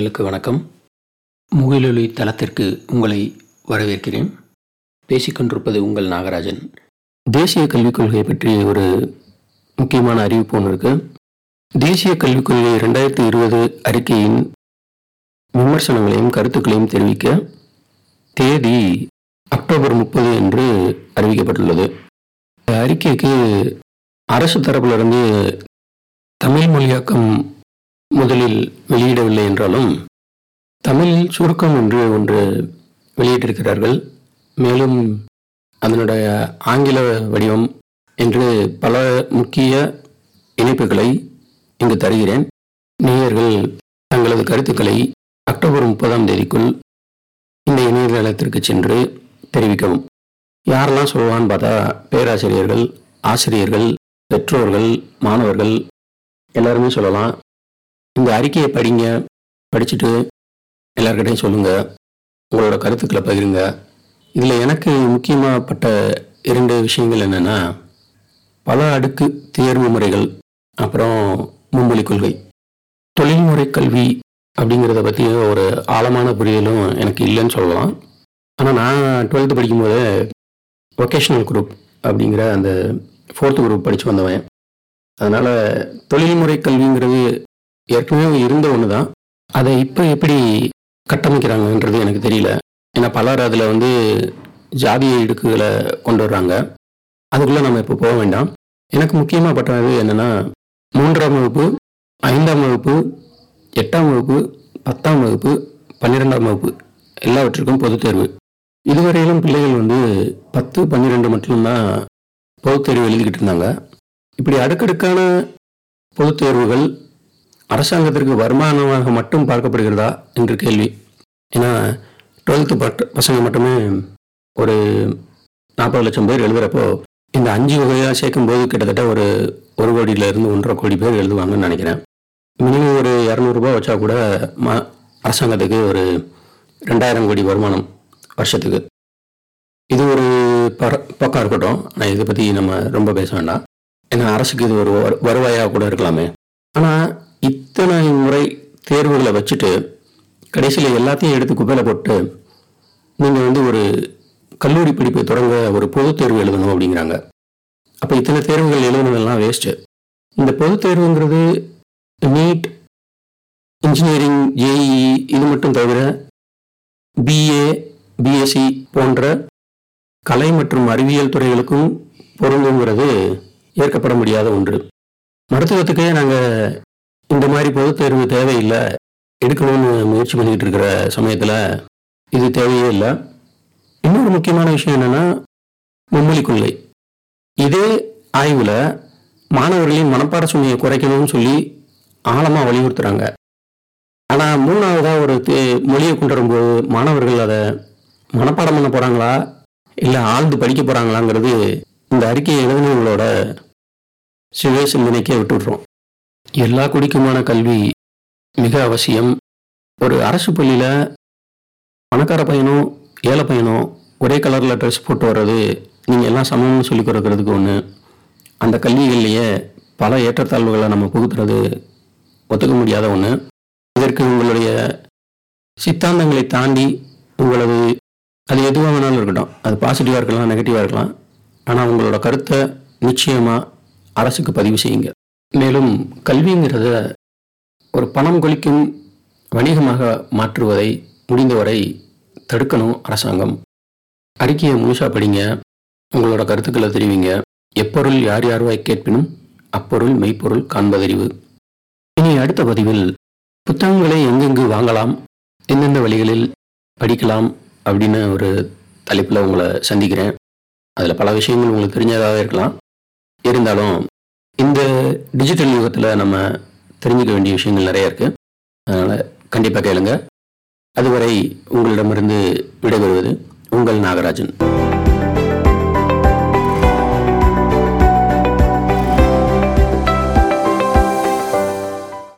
நேயர்களுக்கு வணக்கம். முகிலொலி தளத்திற்கு உங்களை வரவேற்கிறேன். பேசிக்கொண்டிருப்பது உங்கள் நாகராஜன். தேசிய கல்விக் கொள்கை பற்றி ஒரு முக்கியமான அறிவிப்பு ஒன்று இருக்கு. தேசிய கல்விக் கொள்கை ரெண்டாயிரத்தி இருபது அறிக்கையின் விமர்சனங்களையும் கருத்துக்களையும் தெரிவிக்க தேதி அக்டோபர் முப்பது என்று அறிவிக்கப்பட்டுள்ளது. அறிக்கைக்கு அரசு தரப்பிலிருந்து தமிழ் மொழியாக்கம் முதலில் வெளியிடவில்லை என்றாலும் தமிழில் சுருக்கம் என்று ஒன்று வெளியிட்டிருக்கிறார்கள். மேலும் அதனுடைய ஆங்கில வடிவம் என்று பல முக்கிய இணைப்புகளை இங்கு தருகிறேன். நேயர்கள் தங்களது கருத்துக்களை அக்டோபர் முப்பதாம் தேதிக்குள் இந்த இணையதளத்திற்கு சென்று தெரிவிக்கவும். யாரெல்லாம் சொல்லுவான்னு பார்த்தா பேராசிரியர்கள் ஆசிரியர்கள் பெற்றோர்கள் மாணவர்கள் எல்லாருமே சொல்லலாம். இந்த அறிக்கையை படிங்க படிச்சுட்டு எல்லார்கிட்டையும் சொல்லுங்கள் உங்களோட கருத்துக்களை பகிருங்க. இதில் எனக்கு முக்கியமாகப்பட்ட இரண்டு விஷயங்கள் என்னென்னா பல அடுக்கு தேர்வு முறைகள் அப்புறம் மும்மொழி கொள்கை. தொழில்முறை கல்வி அப்படிங்கிறத பற்றி ஒரு ஆழமான புரியலும் எனக்கு இல்லைன்னு சொல்லலாம். ஆனால் நான் டுவெல்த்து படிக்கும்போது ஒகேஷ்னல் குரூப் அப்படிங்கிற அந்த ஃபோர்த்து குரூப் படித்து வந்தவன். அதனால் தொழில்முறை கல்விங்கிறது ஏற்கனவே இருந்த ஒன்று தான் அதை இப்போ எப்படி கட்டமைக்கிறாங்கன்றது எனக்கு தெரியல. ஏன்னா பலர் அதில் வந்து ஜாதிய இடுக்குகளை கொண்டு வர்றாங்க. அதுக்குள்ளே நம்ம இப்போ போக வேண்டாம். எனக்கு முக்கியமாக பட்டது என்னென்னா மூன்றாம் வகுப்பு ஐந்தாம் வகுப்பு எட்டாம் வகுப்பு பத்தாம் வகுப்பு பன்னிரெண்டாம் வகுப்பு எல்லாவற்றிற்கும் பொதுத் தேர்வு. இதுவரையிலும் பிள்ளைகள் வந்து பத்து பன்னிரெண்டு மட்டும்தான் பொதுத் தேர்வு எழுதிக்கிட்டு இருந்தாங்க. இப்படி அடுக்கடுக்கான பொதுத் தேர்வுகள் அரசாங்கத்திற்கு வருமானமாக மட்டும் பார்க்கப்படுகிறதா என்று கேள்வி. ஏன்னா டுவெல்த்து பட் பசங்க மட்டுமே ஒரு நாற்பது லட்சம் பேர் எழுதுகிறப்போ இந்த அஞ்சு வகையாக சேர்க்கும்போது கிட்டத்தட்ட ஒரு ஒரு கோடியிலேருந்து ஒன்றரை கோடி பேர் எழுதுவாங்கன்னு நினைக்கிறேன். மினிமம் ஒரு இரநூறுபா வச்சா கூட ம அரசாங்கத்துக்கு ஒரு ரெண்டாயிரம் கோடி வருமானம் வருஷத்துக்கு. இது ஒரு பர பக்கம் இருக்கட்டும். ஆனால் இதை பற்றி நம்ம ரொம்ப பேச வேண்டாம். ஏன்னா அரசுக்கு இது ஒரு வரு- வருவாயாக கூட இருக்கலாமே. ஆனால் இத்தனை முறை தேர்வுகளை வச்சுட்டு கடைசியில் எல்லாத்தையும் எடுத்து குப்பையில் போட்டு நீங்கள் வந்து ஒரு கல்லூரி படிப்பை தொடங்க ஒரு பொதுத் தேர்வு எழுதணும் அப்படிங்கிறாங்க. அப்போ இத்தனை தேர்வுகள் எழுதுனதெல்லாம் வேஸ்ட்டு இந்த பொதுத் தேர்வுங்கிறது நீட் இன்ஜினியரிங் ஜேஇஇ இது மட்டும் தவிர பிஏ பிஎஸ்சி போன்ற கலை மற்றும் அறிவியல் துறைகளுக்கும் பொருந்துங்கிறது ஏற்கப்பட முடியாத ஒன்று. மருத்துவத்துக்கே நாங்கள் இந்த மாதிரி பொது தேர்வு தேவையில்லை. எடுக்கணும்னு முயற்சி பண்ணிக்கிட்டு இருக்கிற சமயத்தில் இது தேவையே இல்லை. இன்னொரு முக்கியமான விஷயம் என்னென்னா மும்மொழி கொள்கை இதே ஆய்வில் மாணவர்களின் மனப்பாட சுமையை குறைக்கணும்னு சொல்லி ஆழமாக வலியுறுத்துகிறாங்க ஆனால் மூணாவதாக ஒரு மொழியை கொண்டு வரும்போது மாணவர்கள் அதை மனப்பாடம் பண்ண போகிறாங்களா இல்லை ஆழ்ந்து படிக்க போகிறாங்களாங்கிறது இந்த அறிக்கையை எழுதினவங்களோட சுய சிந்தனைக்கே விட்டுடுறோம். எல்லா குடிக்குமான கல்வி மிக அவசியம். ஒரு அரசு பள்ளியில் பணக்கார பையனும் ஏழை பையனும் ஒரே கலரில் ட்ரெஸ் போட்டு வர்றது நீங்கள் எல்லாம் சமம்னு சொல்லி கொடுக்கறதுக்கு ஒன்று அந்த கல்விகள்லையே பல ஏற்றத்தாழ்வுகளை நம்ம புகுத்துறது ஒத்துக்க முடியாத ஒன்று இதற்கு உங்களுடைய சித்தாந்தங்களை தாண்டி உங்களது அது எதுவாக வேணாலும் இருக்கட்டும். அது பாசிட்டிவாக இருக்கலாம் நெகட்டிவாக இருக்கலாம். ஆனால் உங்களோட கருத்தை நிச்சயமாக அரசுக்கு பதிவு செய்யுங்க. மேலும் கல்விங்கிறத ஒரு பணம் கொளிக்கும் வணிகமாக மாற்றுவதை முடிந்தவரை தடுக்கணும் அரசாங்கம். அறிக்கையை முழுசாக படிங்க. உங்களோட கருத்துக்களை தெரிவிங்க. எப்பொருள் யார் யார்வாய் கேட்பினும் அப்பொருள் மெய்ப்பொருள் காண்பதறிவு. இனி அடுத்த பதிவில் புத்தகங்களை எங்கெங்கு வாங்கலாம் எந்தெந்த வழிகளில் படிக்கலாம் அப்படின்னு ஒரு தலைப்பில் உங்களை சந்திக்கிறேன். அதில் பல விஷயங்கள் உங்களுக்கு தெரிஞ்சதாக இருக்கலாம். இருந்தாலும் இந்த டிஜிட்டல் யுகத்தில் நம்ம தெரிஞ்சுக்க வேண்டிய விஷயங்கள் நிறைய இருக்குது அதனால் கண்டிப்பாக கேளுங்க. அதுவரை உங்களிடமிருந்து விடைபெறுவது உங்கள் நாகராஜன்.